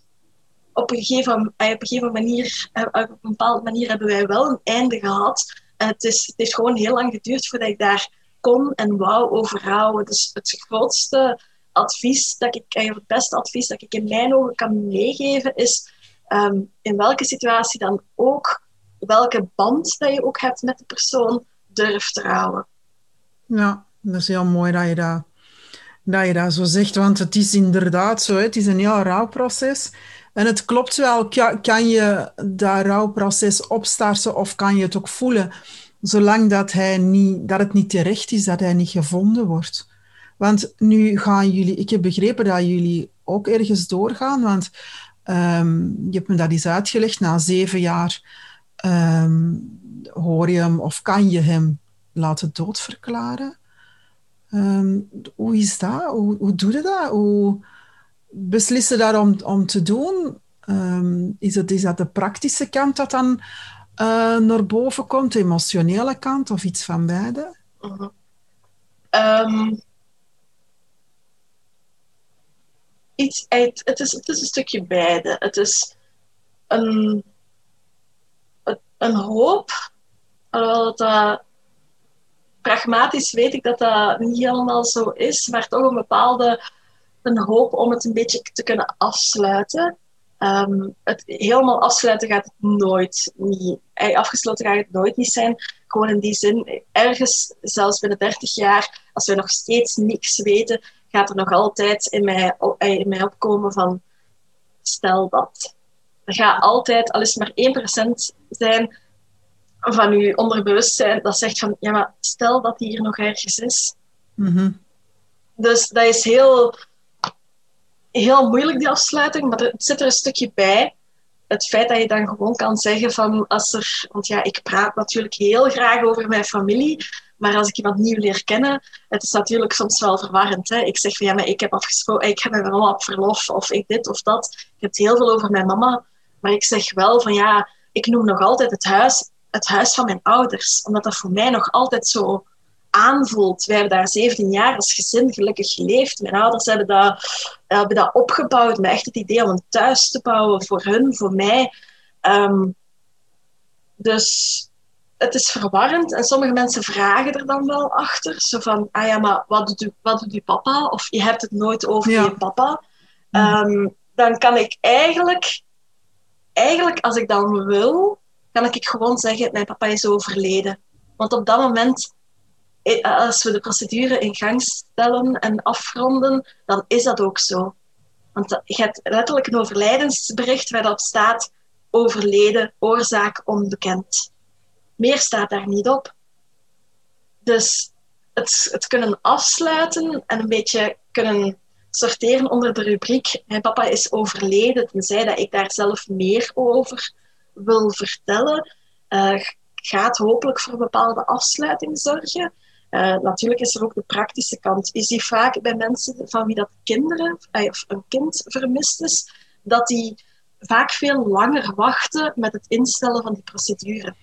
op een gegeven, eh, op een gegeven manier, eh, op een bepaalde manier hebben wij wel een einde gehad. En het, is, het heeft gewoon heel lang geduurd voordat ik daar kon en wou over rouwen. Dus het grootste advies dat ik, eh, het beste advies dat ik in mijn ogen kan meegeven is ehm, in welke situatie dan ook, welke band dat je ook hebt met de persoon, durf te rouwen. Ja, dat is heel mooi dat je dat, dat je dat zo zegt, want het is inderdaad zo, het is een heel rouwproces. En het klopt wel, Ka- kan je dat rouwproces opstarten of kan je het ook voelen, zolang dat, hij niet, dat het niet terecht is, dat hij niet gevonden wordt. Want nu gaan jullie, ik heb begrepen dat jullie ook ergens doorgaan, want ehm, je hebt me dat eens uitgelegd, na zeven jaar ehm, hoor je hem of kan je hem laten doodverklaren. Ehm, hoe is dat? Hoe, hoe doe je dat? Hoe beslissen dat om, om te doen? Ehm, is, het, is dat de praktische kant dat dan eh, naar boven komt, de emotionele kant of iets van beide? Mhm. Ehm, iets, het, is, het is een stukje beide. Het is een, een, hoop, alhoewel dat pragmatisch weet ik dat dat niet helemaal zo is, maar toch een bepaalde een hoop om het een beetje te kunnen afsluiten. Ehm, het helemaal afsluiten gaat het nooit niet. eh, Afgesloten gaat het nooit niet zijn. gewoon in die zin, ergens, zelfs binnen 30 jaar, als we nog steeds niks weten, gaat er nog altijd in mij, in mij opkomen van, stel dat. Er gaat altijd, al is maar 1% zijn van je onderbewustzijn, dat zegt van, ja, maar stel dat die hier nog ergens is. Mhm. Dus dat is heel, heel moeilijk, die afsluiting, maar het zit er een stukje bij. Het feit dat je dan gewoon kan zeggen van, als er, want ja, ik praat natuurlijk heel graag over mijn familie, maar als ik iemand nieuw leer kennen, het is natuurlijk soms wel verwarrend. Hè? Ik zeg van ja, maar ik heb afgesproken, ik heb mijn mama op verlof, of ik dit of dat. Ik heb heel veel over mijn mama, maar ik zeg wel van ja, ik noem nog altijd het huis het huis van mijn ouders, omdat dat voor mij nog altijd zo aanvoelt. Wij hebben daar 17 jaar als gezin gelukkig geleefd. Mijn ouders hebben dat, hebben dat opgebouwd met echt het idee om een thuis te bouwen voor hun, voor mij. Ehm, dus het is verwarrend en sommige mensen vragen er dan wel achter. Zo van, ah ja, maar wat doet, u, wat doet uw papa? Of je hebt het nooit over je papa. Ehm, dan kan ik eigenlijk, eigenlijk, als ik dan wil, kan ik gewoon zeggen, mijn papa is overleden. Want op dat moment, eh, als we de procedure in gang stellen en afronden, dan is dat ook zo. Want je hebt letterlijk een overlijdensbericht waarop staat overleden, oorzaak onbekend. Meer staat daar niet op. Dus het, het kunnen afsluiten en een beetje kunnen sorteren onder de rubriek mijn papa is overleden, tenzij dat ik daar zelf meer over wil vertellen, uh, gaat hopelijk voor een bepaalde afsluiting zorgen. Uh, natuurlijk is er ook de praktische kant. Je ziet vaak bij mensen van wie dat kinderen eh, of een kind vermist is, dat die vaak veel langer wachten met het instellen van die procedure.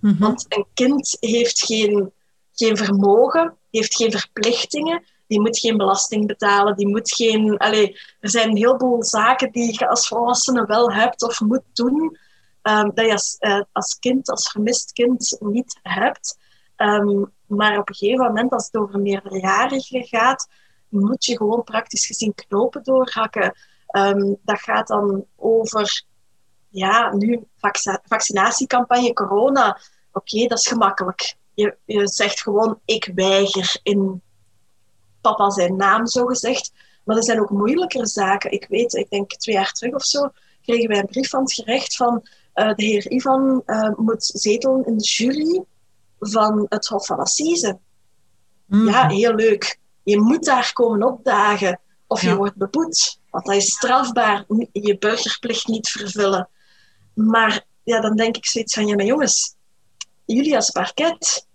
Mhm. Want een kind heeft geen, geen vermogen, heeft geen verplichtingen, die moet geen belasting betalen, die moet geen... Allez, er zijn een heleboel zaken die je als volwassene wel hebt of moet doen, um, dat je als, uh, als kind, als vermist kind, niet hebt. Um, maar op een gegeven moment, als het over meerderjarigen gaat, moet je gewoon praktisch gezien knopen doorhakken. Um, dat gaat dan over, ja, nu vaccinatiecampagne corona. Oké, dat is gemakkelijk. Je, je zegt gewoon, ik weiger in papa zijn naam, zo gezegd. Maar er zijn ook moeilijkere zaken. Ik weet, ik denk twee jaar terug of zo, kregen wij een brief van het gerecht van de heer Ivan uh, moet zetelen in de jury van het Hof van Assise. Mm. Ja, heel leuk. Je moet daar komen opdagen of je wordt beboet. Want dat is strafbaar, je burgerplicht niet vervullen. Maar ja, dan denk ik zoiets van, ja, maar jongens, jullie als parket,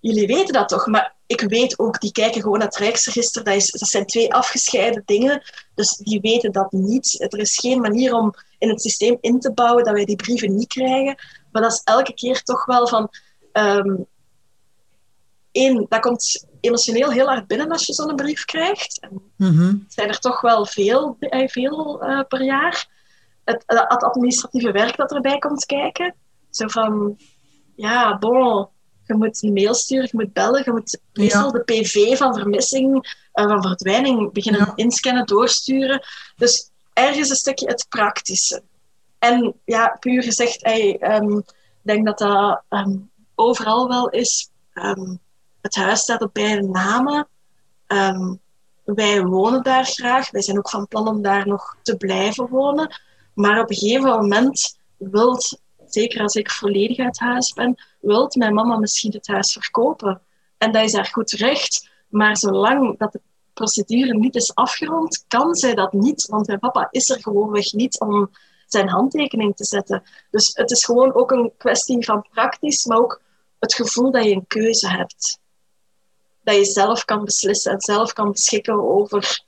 jullie weten dat toch, maar ik weet ook, die kijken gewoon naar het Rijksregister. Dat, is, dat zijn twee afgescheiden dingen. Dus die weten dat niet. Er is geen manier om in het systeem in te bouwen dat wij die brieven niet krijgen. Maar dat is elke keer toch wel van. Um, één, dat komt emotioneel heel hard binnen als je zo'n brief krijgt. Mm zijn er toch wel veel, eh, veel uh, per jaar. Het, het administratieve werk dat erbij komt kijken. Zo van, ja, bon, je moet een mail sturen, je moet bellen, je moet meestal de PV van vermissing, uh, van verdwijning beginnen inscannen, doorsturen. Dus ergens een stukje het praktische. En ja, puur gezegd, ehm, ik denk dat dat ehm, overal wel is. Ehm, het huis staat op beide namen. wij wonen daar graag. Wij zijn ook van plan om daar nog te blijven wonen. Maar op een gegeven moment wilt zeker als ik volledig uit huis ben, wilt mijn mama misschien het huis verkopen. En dat is haar goed recht. Maar zolang dat de procedure niet is afgerond, kan zij dat niet. Want mijn papa is er gewoonweg niet om zijn handtekening te zetten. Dus het is gewoon ook een kwestie van praktisch, maar ook het gevoel dat je een keuze hebt. Dat je zelf kan beslissen en zelf kan beschikken over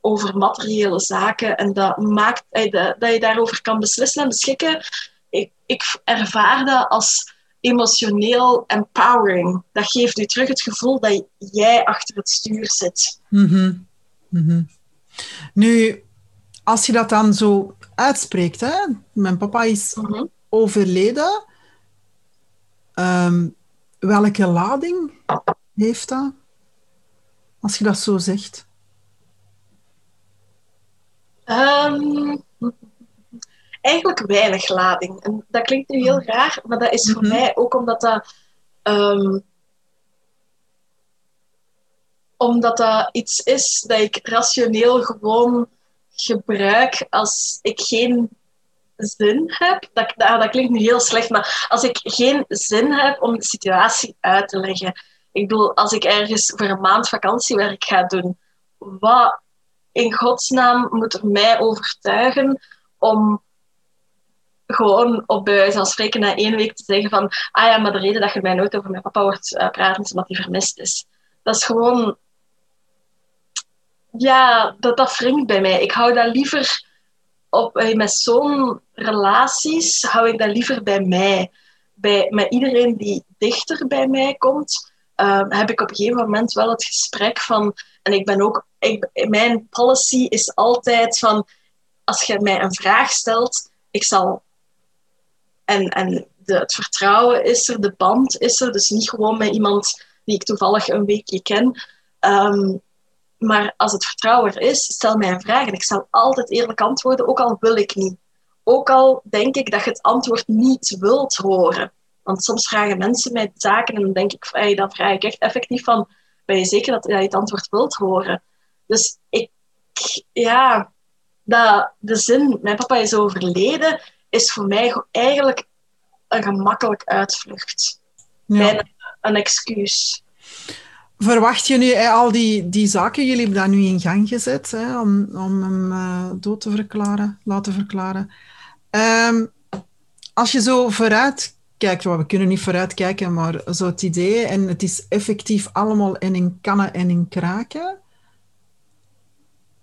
over materiële zaken en dat maakt eh, dat je daarover kan beslissen en beschikken. Ik, ik ervaar dat als emotioneel empowering. Dat geeft u terug het gevoel dat jij achter het stuur zit. Mm -hmm. Nu, als je dat dan zo uitspreekt, hè? mijn papa is mhm. overleden. Um, welke lading heeft dat? Als je dat zo zegt. Um, eigenlijk weinig lading. En dat klinkt nu heel raar, maar dat is voor Mhm. mij ook omdat dat... ehm, omdat dat iets is dat ik rationeel gewoon gebruik als ik geen zin heb. Dat, dat, dat klinkt nu heel slecht, maar als ik geen zin heb om de situatie uit te leggen. Ik bedoel, als ik ergens voor een maand vakantiewerk ga doen, wat in godsnaam moet er mij overtuigen om gewoon op bij wijze van spreken na één week te zeggen van ah ja, maar de reden dat je mij nooit over mijn papa hoort eh, praten is omdat hij vermist is. Dat is gewoon... Ja, dat, dat wringt bij mij. Ik hou dat liever op, eh, met zo'n relaties, hou ik dat liever bij mij. Bij, met iedereen die dichter bij mij komt, eh, heb ik op een gegeven moment wel het gesprek van... En ik ben ook... Mijn policy is altijd van... Als je mij een vraag stelt, ik zal... En, en de, het vertrouwen is er, de band is er. Dus niet gewoon met iemand die ik toevallig een weekje ken. Ehm, maar als het vertrouwen er is, stel mij een vraag en ik zal altijd eerlijk antwoorden, ook al wil ik niet. Ook al denk ik dat je het antwoord niet wilt horen. Want soms vragen mensen mij zaken en dan denk ik, dan vraag ik echt effectief van, ben je zeker dat je het antwoord wilt horen? Dus ik, ja, dat, de zin, mijn papa is overleden, is voor mij eigenlijk een gemakkelijk uitvlucht. Ja. Bijna een excuus. Verwacht je nu al die, die zaken, jullie hebben dat nu in gang gezet, hè, om, om hem eh, dood te verklaren, laten verklaren. Ehm, als je zo vooruit kijkt, well, we kunnen niet vooruit kijken, maar zo het idee, en het is effectief allemaal in kannen en in kraken.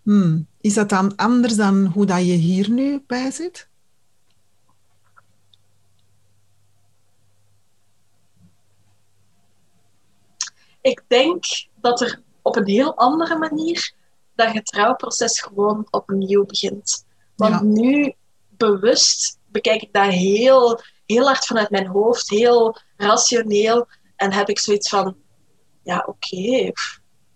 Hmm, is dat dan anders dan hoe dat je hier nu bij zit? Ik denk dat er op een heel andere manier dat je trouwproces gewoon opnieuw begint. Want Ja. nu bewust bekijk ik dat heel, heel hard vanuit mijn hoofd, heel rationeel. En heb ik zoiets van, ja oké,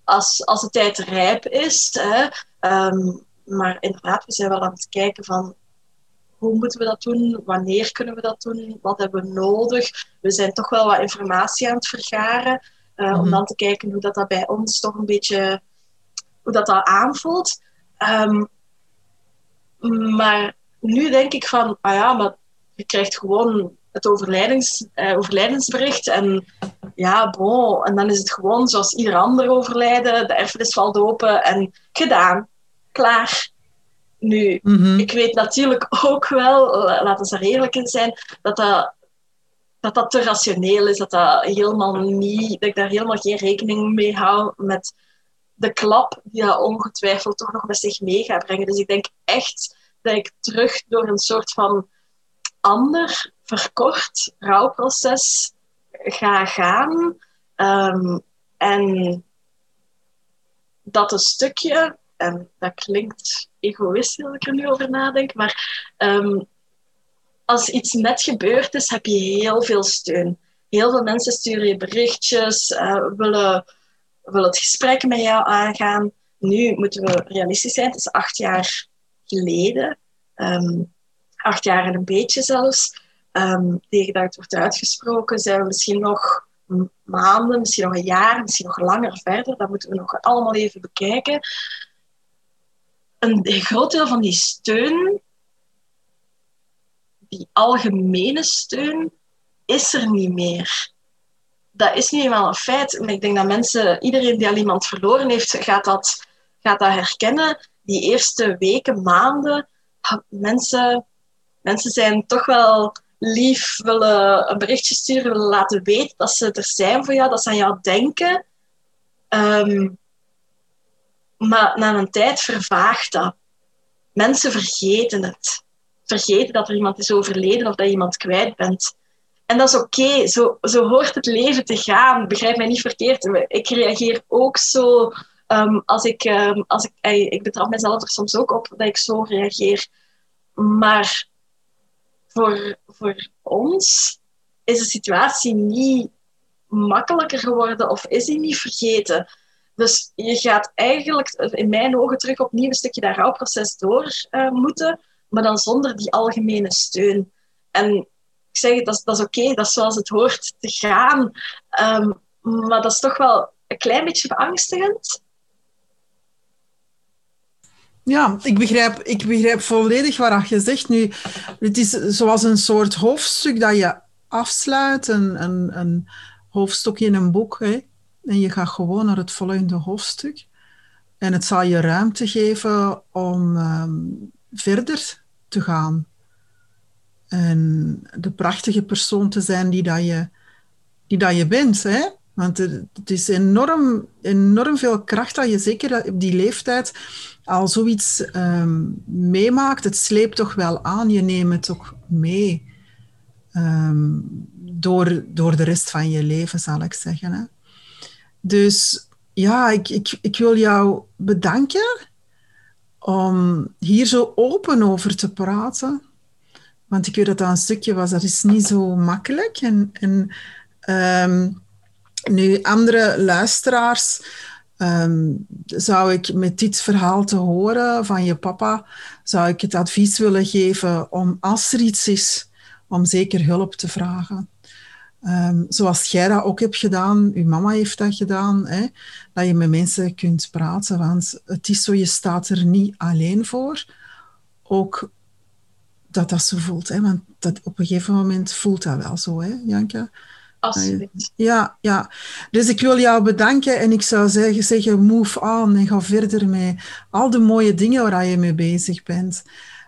als, als de tijd rijp is. Hè, ehm, maar inderdaad, we zijn wel aan het kijken van hoe moeten we dat doen? Wanneer kunnen we dat doen? Wat hebben we nodig? We zijn toch wel wat informatie aan het vergaren. eh, Om Mhm. dan te kijken hoe dat, dat bij ons toch een beetje hoe dat, dat aanvoelt. Ehm, maar nu denk ik van, ah ja, maar je krijgt gewoon het overlijdens, eh, overlijdensbericht en ja, bon, en dan is het gewoon zoals ieder ander overlijden, de erfenis valt open en gedaan, klaar. Nu, Mhm. ik weet natuurlijk ook wel, la- laten we er eerlijk in zijn, dat dat, dat dat te rationeel is, dat, dat, helemaal niet, dat ik daar helemaal geen rekening mee hou met de klap die dat ongetwijfeld toch nog met zich mee gaat brengen. Dus ik denk echt dat ik terug door een soort van ander, verkort rouwproces ga gaan. Ehm, en dat een stukje, en dat klinkt egoïstisch als ik er nu over nadenk, maar ehm, als iets net gebeurd is, heb je heel veel steun. Heel veel mensen sturen je berichtjes, eh, willen, willen het gesprek met jou aangaan. Nu moeten we realistisch zijn, het is acht jaar geleden. Ehm, acht jaar en een beetje zelfs. Ehm, tegen dat het wordt uitgesproken, zijn we misschien nog maanden, misschien nog een jaar, misschien nog langer verder. Dat moeten we nog allemaal even bekijken. Een groot deel van die steun, die algemene steun, is er niet meer. Dat is nu eenmaal een feit. Maar ik denk dat mensen, iedereen die al iemand verloren heeft, gaat dat, gaat dat herkennen. Die eerste weken, maanden, mensen, mensen zijn toch wel lief, willen een berichtje sturen, willen laten weten dat ze er zijn voor jou, dat ze aan jou denken. Ehm, maar na een tijd vervaagt dat. Mensen vergeten het. Vergeten dat er iemand is overleden of dat je iemand kwijt bent. En dat is oké, zo, zo hoort het leven te gaan. Begrijp mij niet verkeerd. Ik reageer ook zo ehm, als ik, ehm, als ik, ik betrap mezelf er soms ook op dat ik zo reageer. Maar voor, voor ons is de situatie niet makkelijker geworden of is die niet vergeten. Dus je gaat eigenlijk in mijn ogen terug opnieuw een stukje dat rouwproces door eh, moeten. maar dan zonder die algemene steun. En ik zeg, dat, is oké, dat is zoals het hoort te gaan. Ehm, maar dat is toch wel een klein beetje beangstigend. Ja, ik begrijp, ik begrijp volledig wat je zegt. Nu, het is zoals een soort hoofdstuk dat je afsluit, een, een, een hoofdstuk in een boek. Hè? En je gaat gewoon naar het volgende hoofdstuk. En het zal je ruimte geven om ehm, verder te gaan. En de prachtige persoon te zijn die, dat je, die dat je bent. Hè? Want het is enorm, enorm veel kracht dat je zeker op die leeftijd al zoiets ehm, meemaakt. Het sleept toch wel aan, je neemt het ook mee. Ehm, door, door de rest van je leven, zal ik zeggen. Hè? Dus ja, ik, ik, ik wil jou bedanken om hier zo open over te praten. Want ik weet dat dat een stukje was, dat is niet zo makkelijk. En, en ehm, nu, andere luisteraars, ehm, zou ik met dit verhaal te horen van je papa, zou ik het advies willen geven om als er iets is, om zeker hulp te vragen. Um, zoals jij dat ook hebt gedaan, uw mama heeft dat gedaan, hè, dat je met mensen kunt praten. Want het is zo, je staat er niet alleen voor. Ook dat dat zo voelt. Hè, want dat, op een gegeven moment voelt dat wel zo, hè? Absoluut. Ja, ja. Dus ik wil jou bedanken en ik zou zeggen, zeggen move on en ga verder met al de mooie dingen waar je mee bezig bent.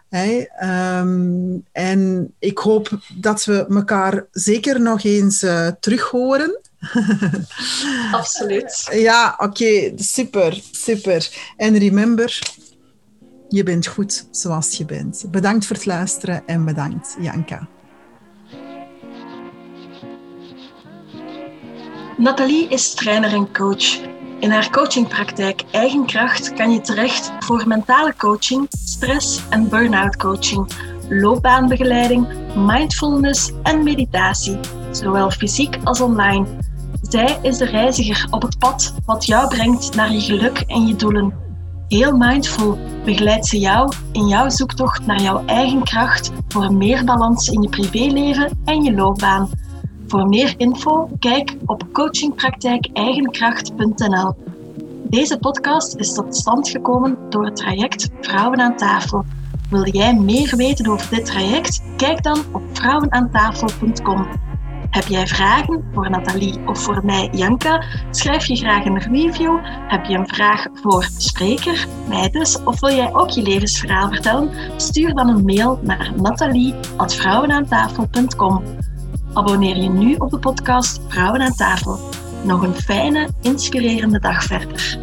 Hey, ehm, en ik hoop dat we elkaar zeker nog eens uh, terug horen. Absoluut. ja, oké, super, super. En remember, je bent goed zoals je bent. Bedankt voor het luisteren en bedankt, Janka. Nathalie is trainer en coach. In haar coachingpraktijk Eigen Kracht kan je terecht voor mentale coaching, stress- en burn-out coaching, loopbaanbegeleiding, mindfulness en meditatie, zowel fysiek als online. Zij is de reiziger op het pad wat jou brengt naar je geluk en je doelen. Heel mindful begeleidt ze jou in jouw zoektocht naar jouw eigen kracht voor meer balans in je privéleven en je loopbaan. Voor meer info, kijk op coachingpraktijkeigenkracht.nl. Deze podcast is tot stand gekomen door het traject Vrouwen aan tafel. Wil jij meer weten over dit traject? Kijk dan op vrouwenaantafel.com. Heb jij vragen voor Nathalie of voor mij, Janka? Schrijf je graag een review. Heb je een vraag voor spreker, mij of wil jij ook je levensverhaal vertellen? Stuur dan een mail naar nathalie.vrouwenaantafel.com. Abonneer je nu op de podcast Vrouwen aan tafel. Nog een fijne, inspirerende dag verder.